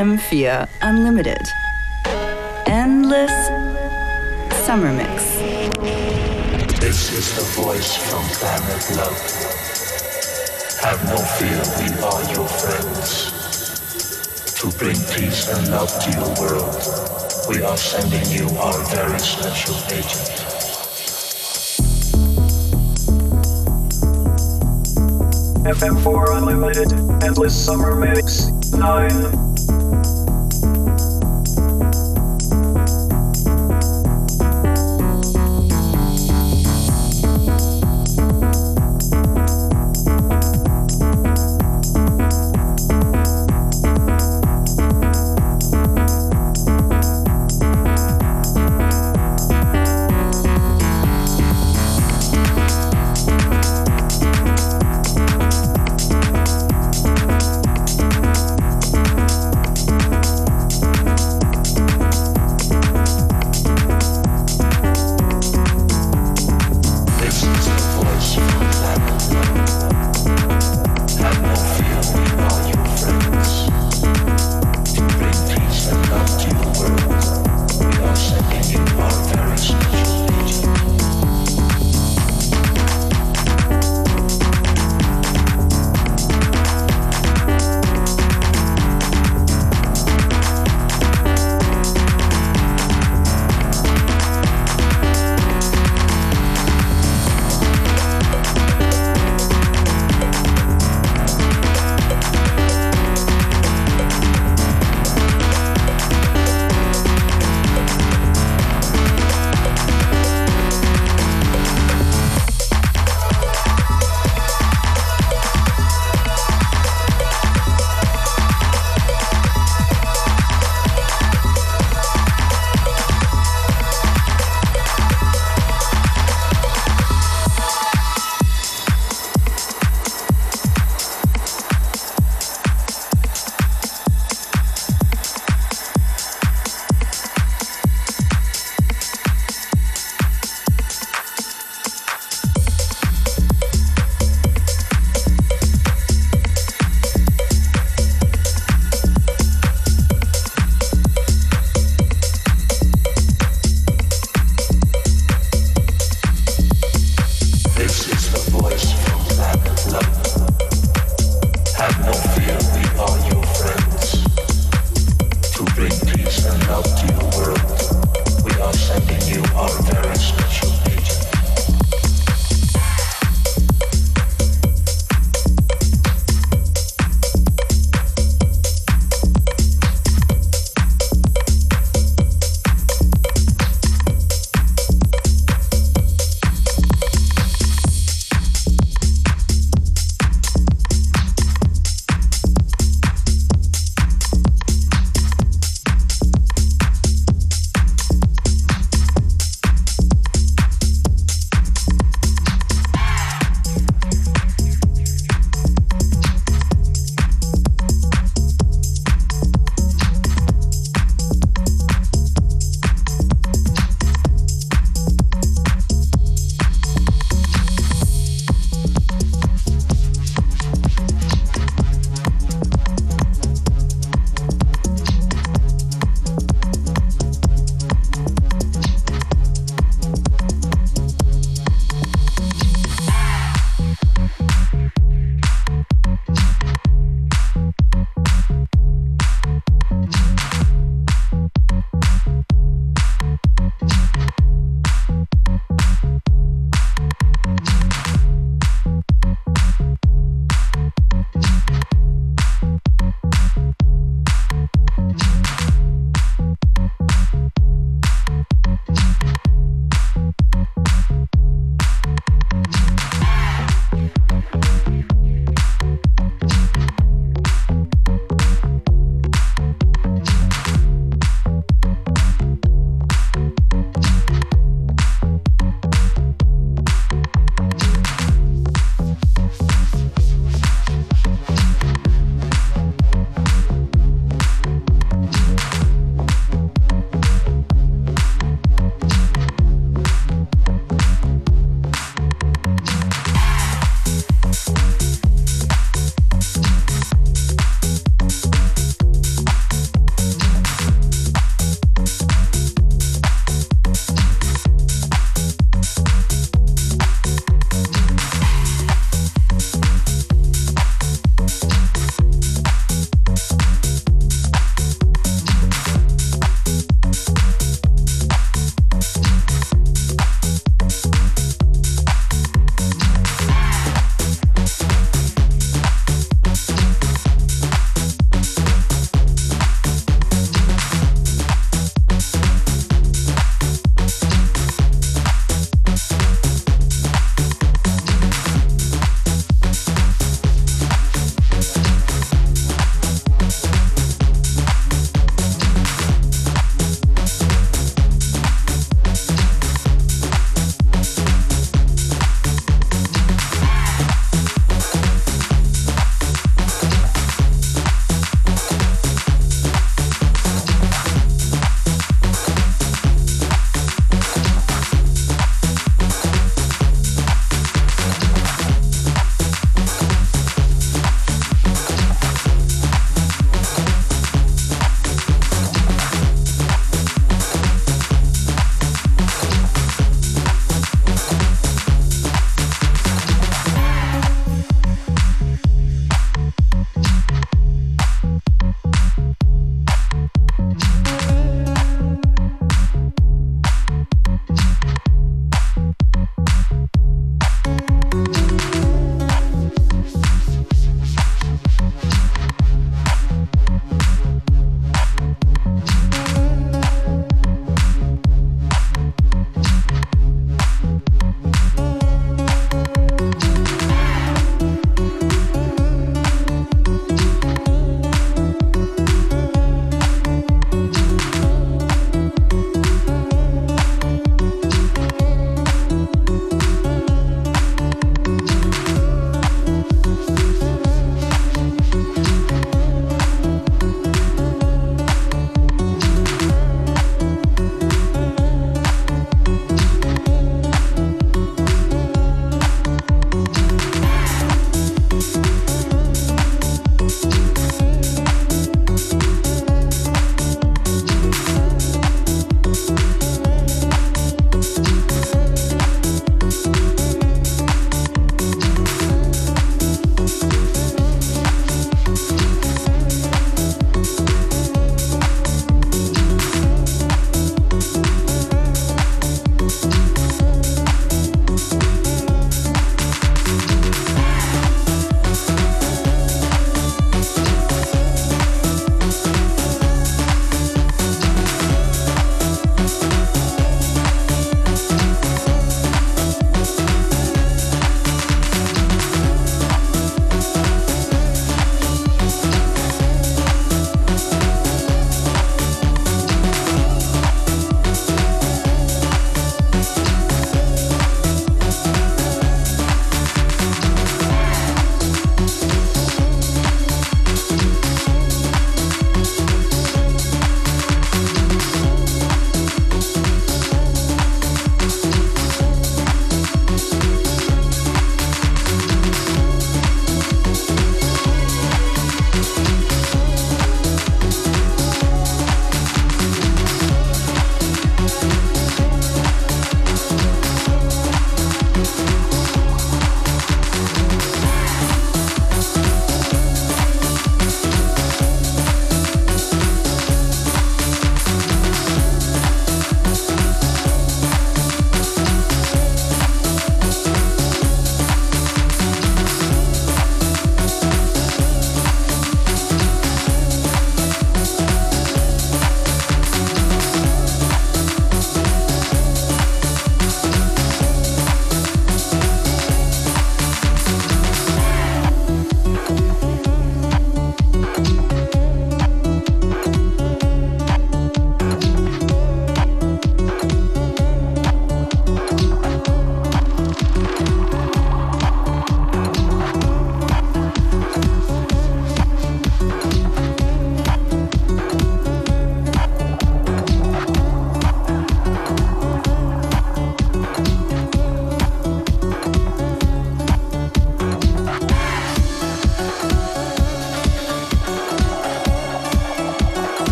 FM4 Unlimited. Endless Summer Mix. This is the voice from Planet Love. Have no fear, we are your friends. To bring peace and love to your world, we are sending you our very special agent. FM4 Unlimited, Endless Summer Mix, 9.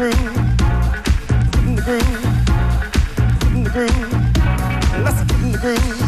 groove, get in the groove, get in the groove. Let's get in the groove.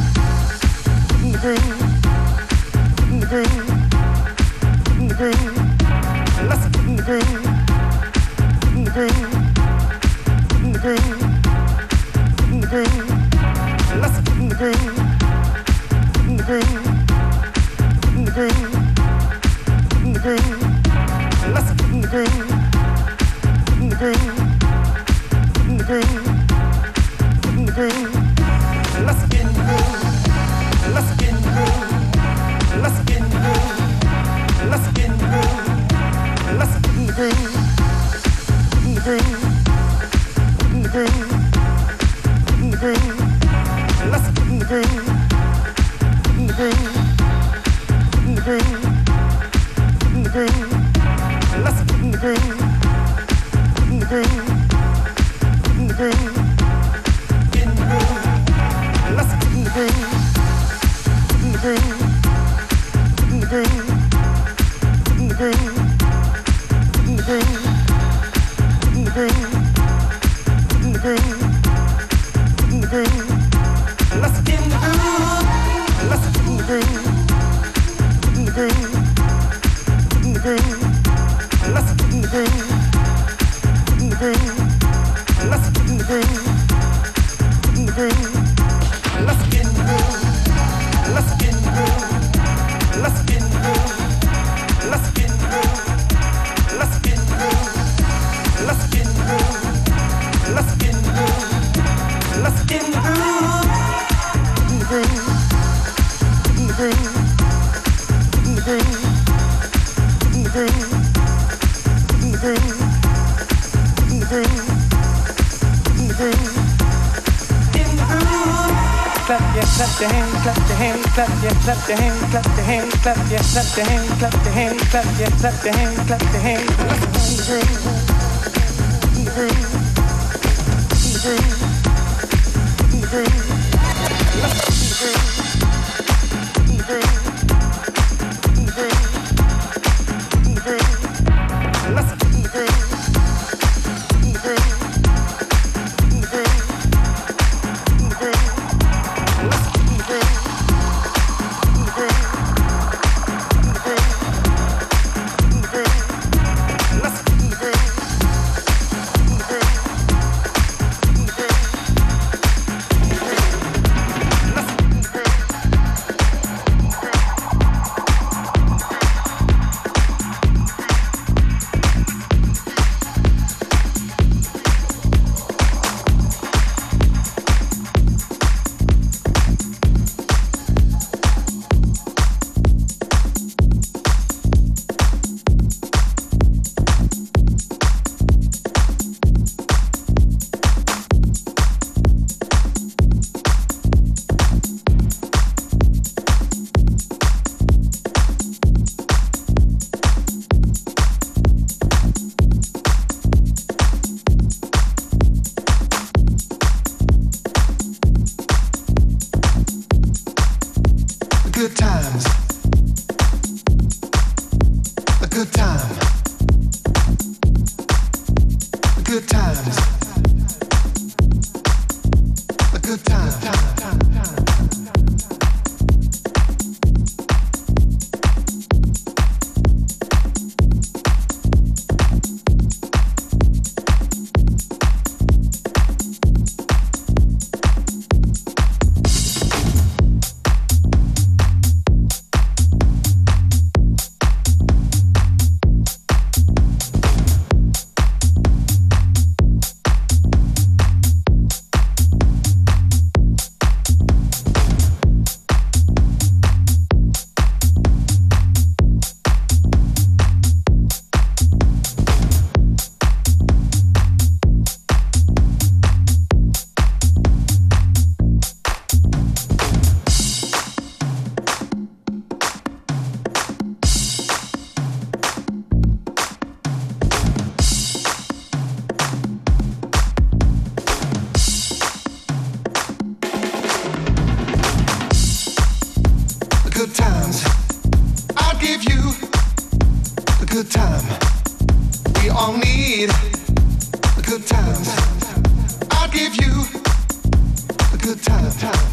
clap your clap your hands, clap your hands, clap your clap your hands, clap your hands, clap your clap your hands, clap your hands. In the groove, in the groove, in the groove, in the groove, in the groove, in the groove. a time. time.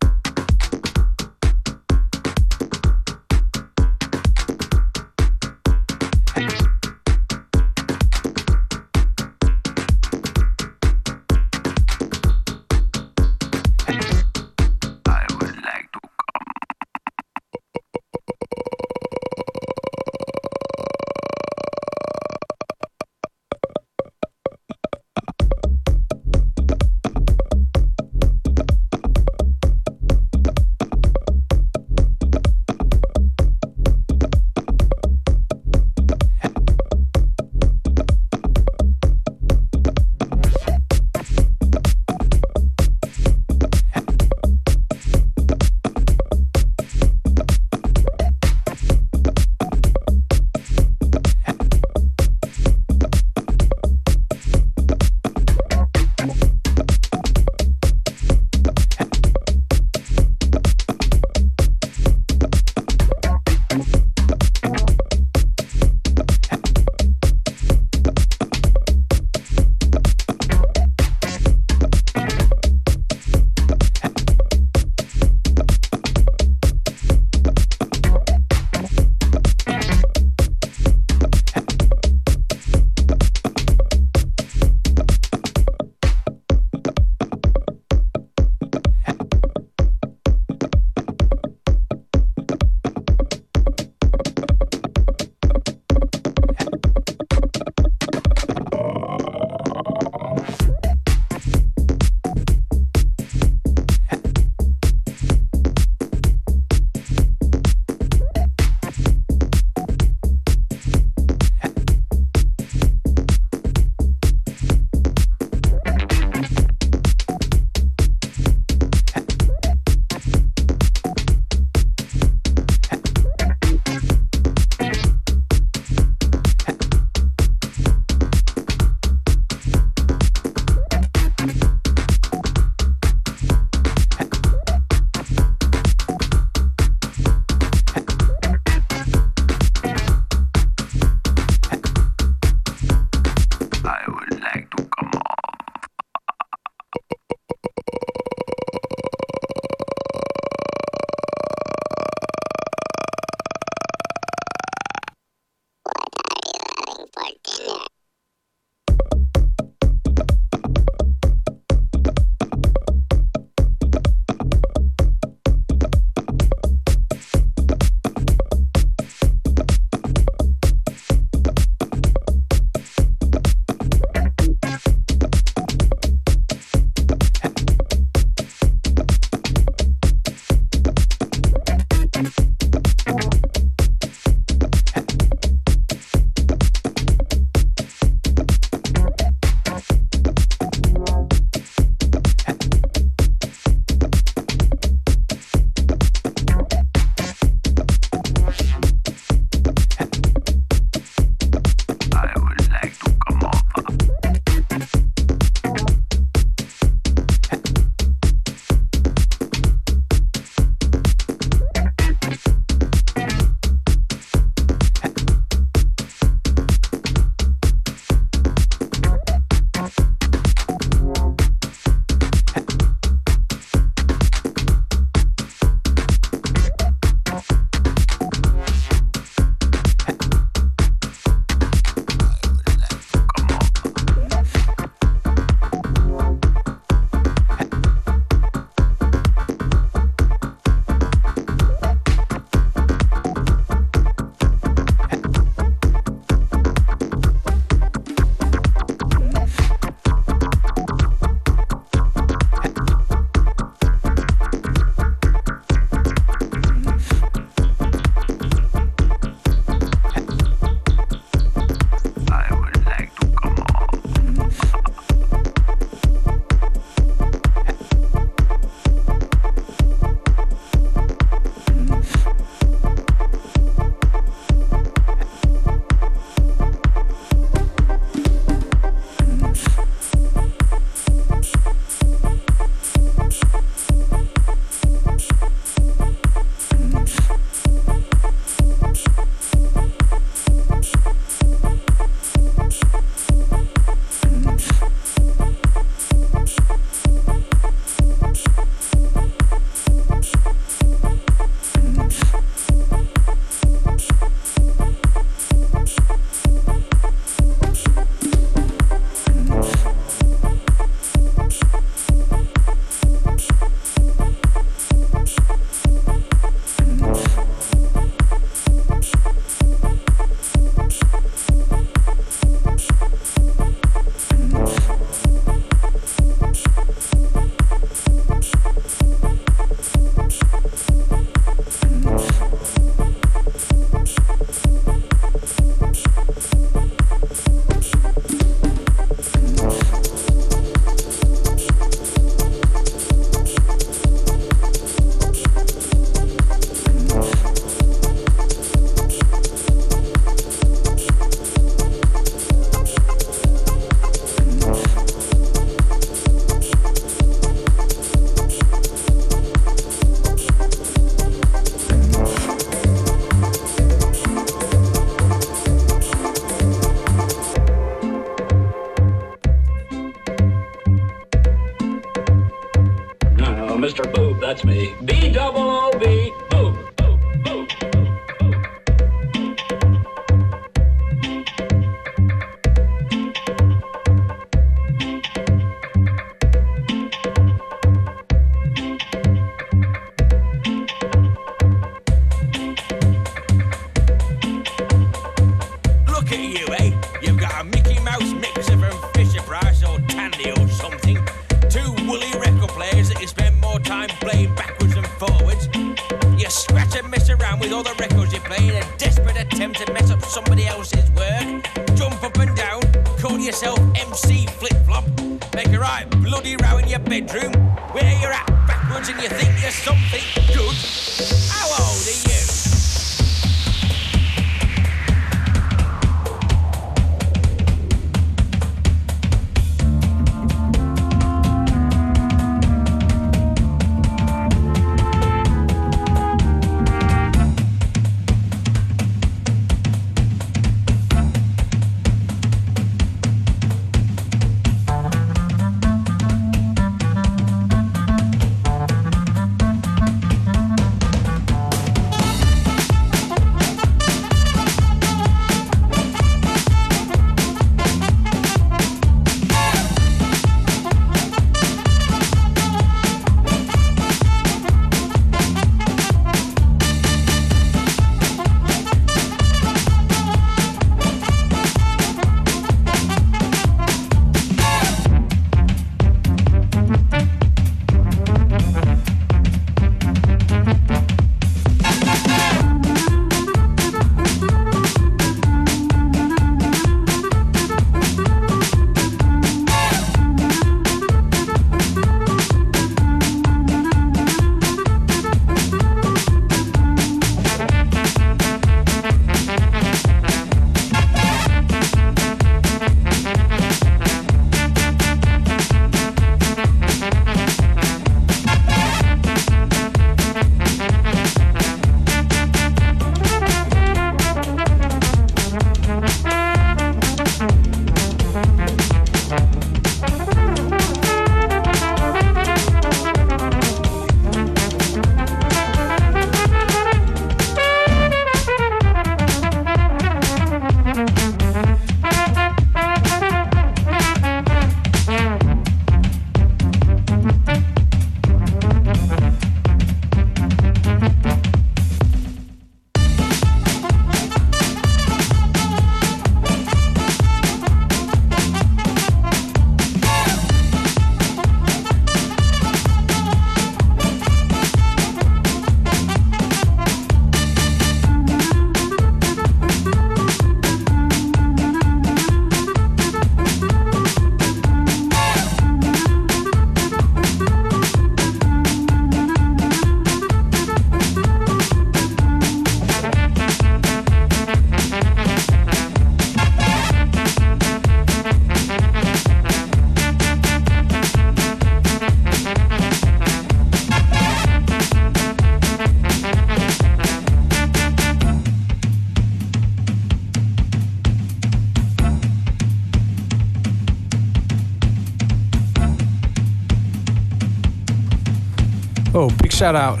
Shout out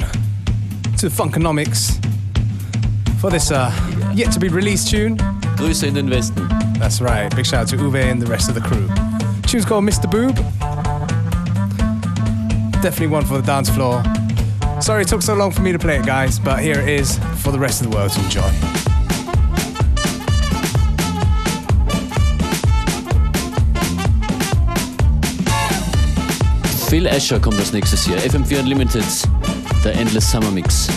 to Funkonomics for this uh, yet to be released tune. Grüße in den Westen. That's right. Big shout out to Uwe and the rest of the crew. Tune's called Mr. Boob. Definitely one for the dance floor. Sorry it took so long for me to play it, guys, but here it is for the rest of the world to enjoy. Phil Asher kommt als nächstes hier. FM4 Unlimited, der Endless Summer Mix.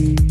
FM4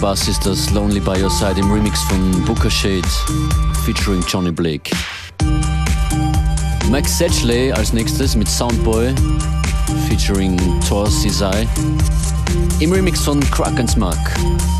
Ist das Lonely by Your Side im Remix von Booker Shade featuring Johnny Blake. Max Setchley als nächstes mit Soundboy featuring Thor Sisai im Remix von Kraken's Mark. As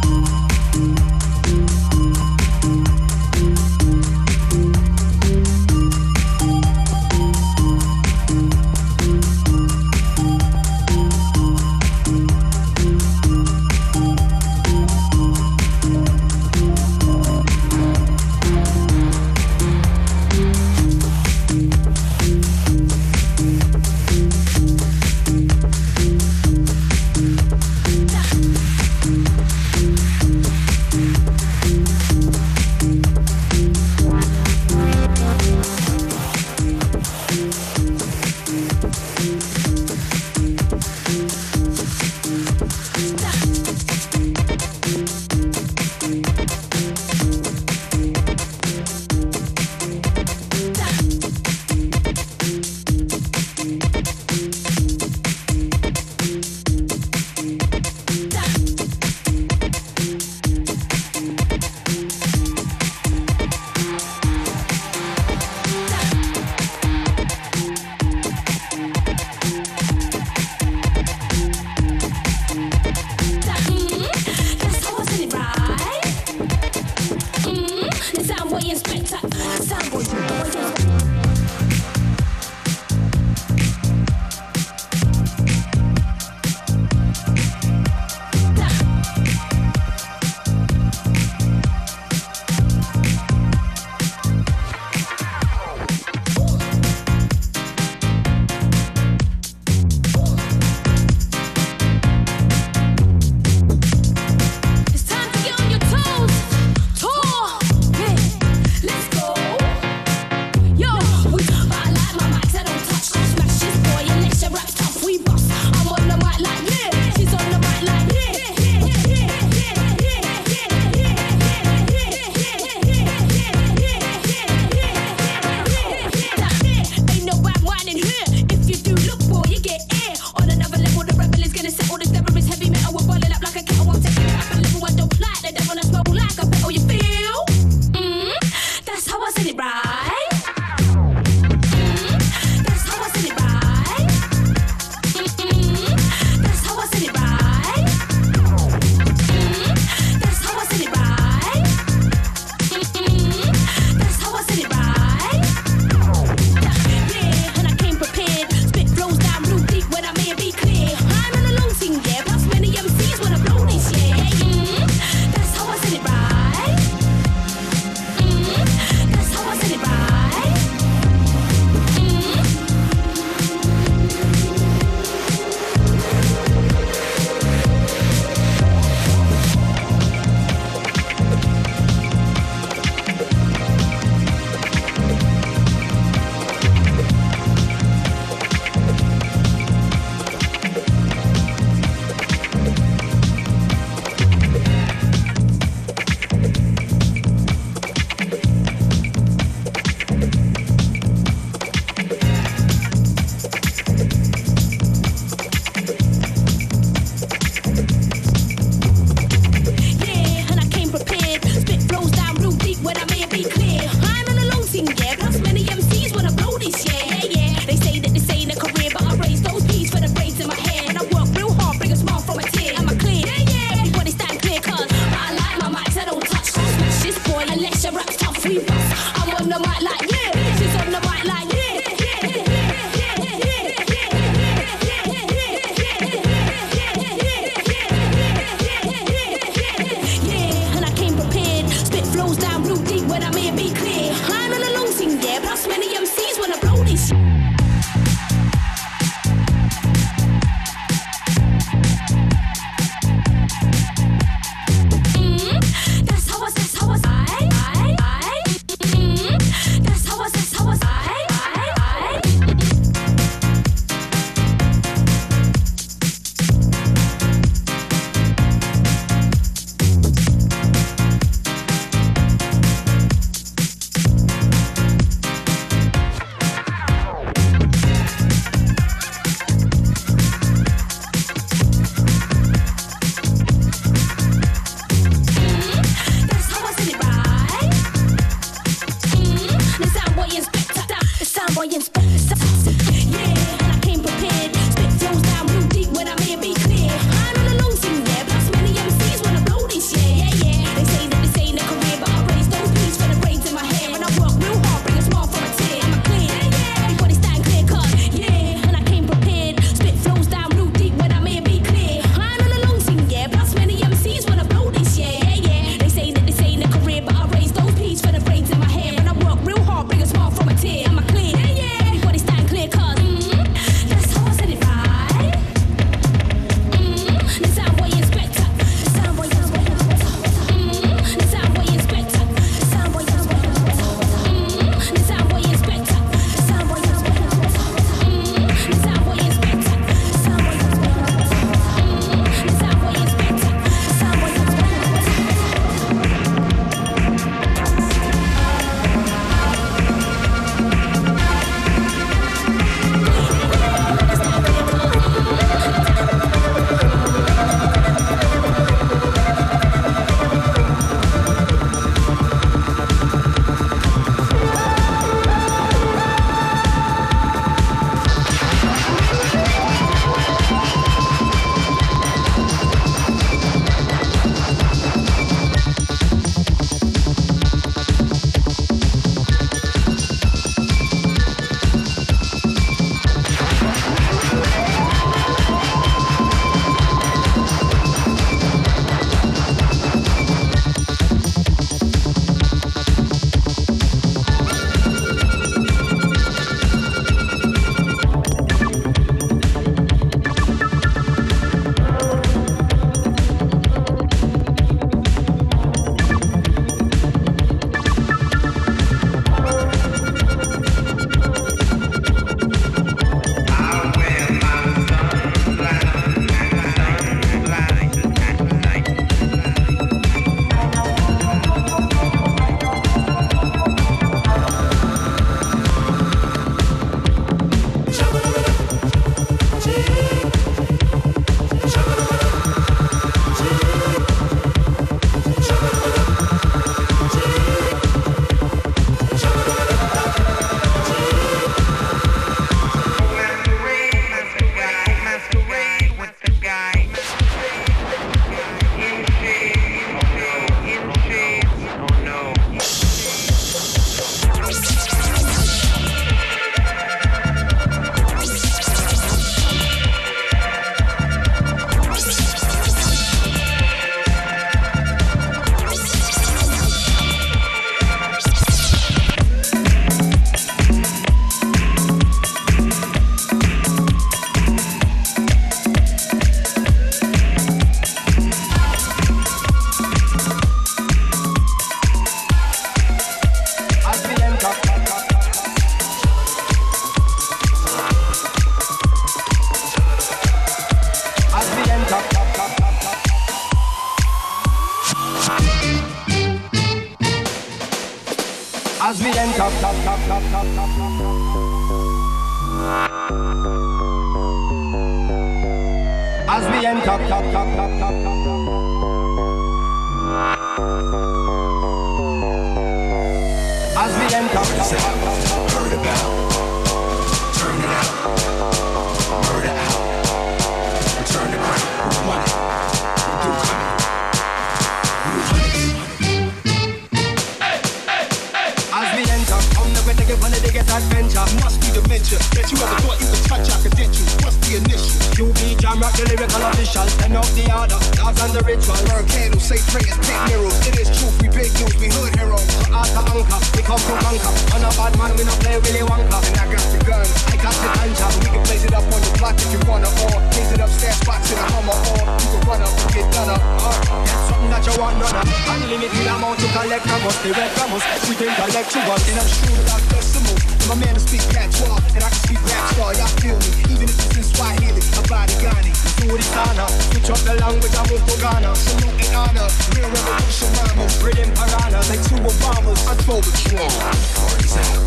Must be dementia that you ever thought you could touch our credentials. What's the initial? Be jam rock the lyrical official. Send out the order, dogs and the ritual. Burn candles, say prayers, take mirrors. It is truth, we big news, we hood heroes. So after anchor, we come to conquer. On a bad man, we not play Willy Wonka. And I got the gun, I got the ganja. We can place it up on the block if you wanna, or place it upstairs, spots in a Hummer, or you can run up and get done up. Uh, or get something that you want, none of. Unlimited amount to collect from us, the red from us. We can collect you one in a shoe without decimal. My man to speak patois, and I can speak rap star, y'all feel me? Even if it's in Swahili, a body Ghani, Surisana, switch up the language, I to Ghana. Salute and honor, real revolution rhymes, Britain piranhas, like two Obamas, unfold the strong. Party's out,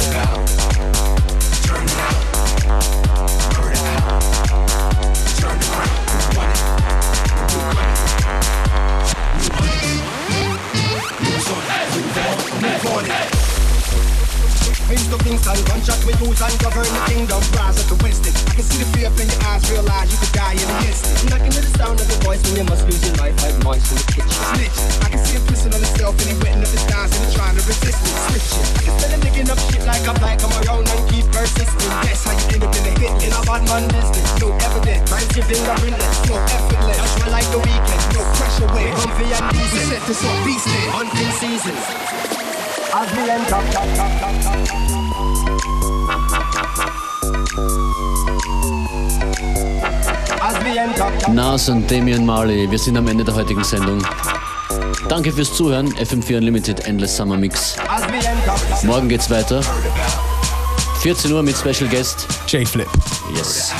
it out, turn it out, it out, turn it money, do money, money. Prince of Kingston, gunshot we use and govern the kingdom. Rise up to wisdom. I can see the fear in your eyes, realize you could die in an instant. Knocking to the sound of your voice when you must lose your life like mice in the kitchen. Snitch. I can see him pissing on himself and he wetting up his thighs and he's trying to resist it. Switching. I can smell him digging up shit like a black on my own and keep persisting. That's how you end up in a hit in a bad man business. No evidence. Crimes your fingerprintless. No effortless. That's why like the weekend. No pressure way. Comfy and decent. Set this up beastin'. Hunting season. As we enter. As we enter, Nas und Damian Marley, wir sind am Ende der heutigen Sendung. Danke fürs Zuhören, FM4 Unlimited Endless Summer Mix. Morgen geht's weiter. 14 Uhr mit Special Guest. J-Flip. Yes.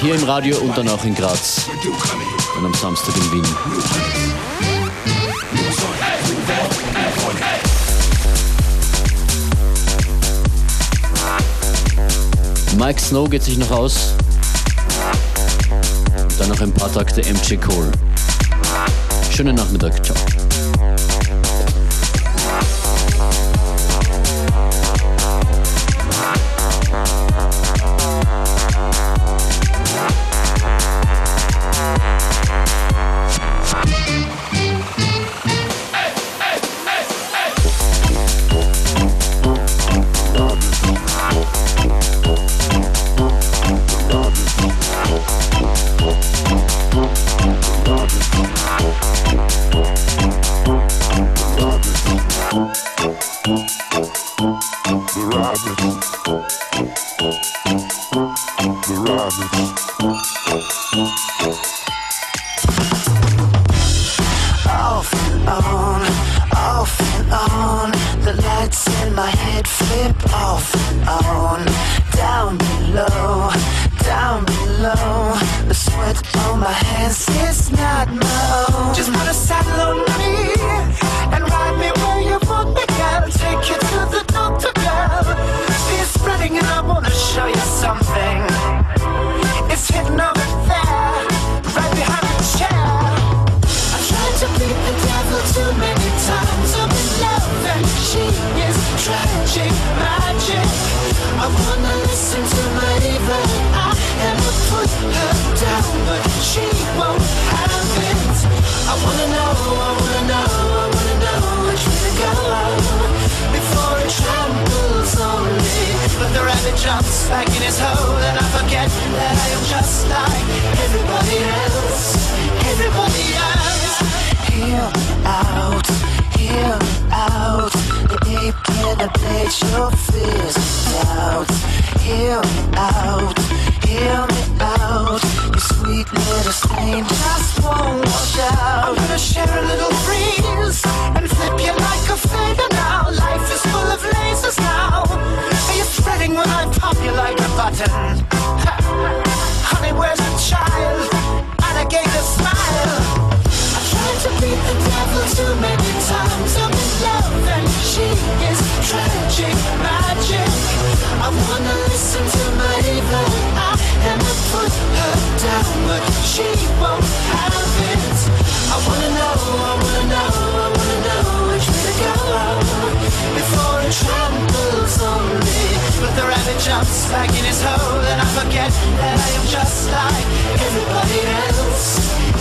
Hier im Radio und dann auch in Graz. Und am Samstag in Wien. Mike Snow geht sich noch aus. Und dann noch ein paar Takte MJ Cole. Schönen Nachmittag. Ciao. Jumps back in his hole and I forget that I am just like everybody else. Everybody else. Hear out, hear out. The ape can ablate your fears doubts. Hear out, Hear me out. Your sweet little stain just won't wash out. I'm gonna share a little breeze and flip you like a fader now. Life is full of lasers now. Are you fretting when I pop you like a button? Honey, where's the child? Alligator smile. I tried to beat the devil too many times. I'm in love and she is tragic magic. I wanna listen to my evil put her down, but she won't have it. I wanna know, I wanna know, I wanna know which way to go before it tramples on me. But the rabbit jumps back in his hole, and I forget that I am just like everybody else.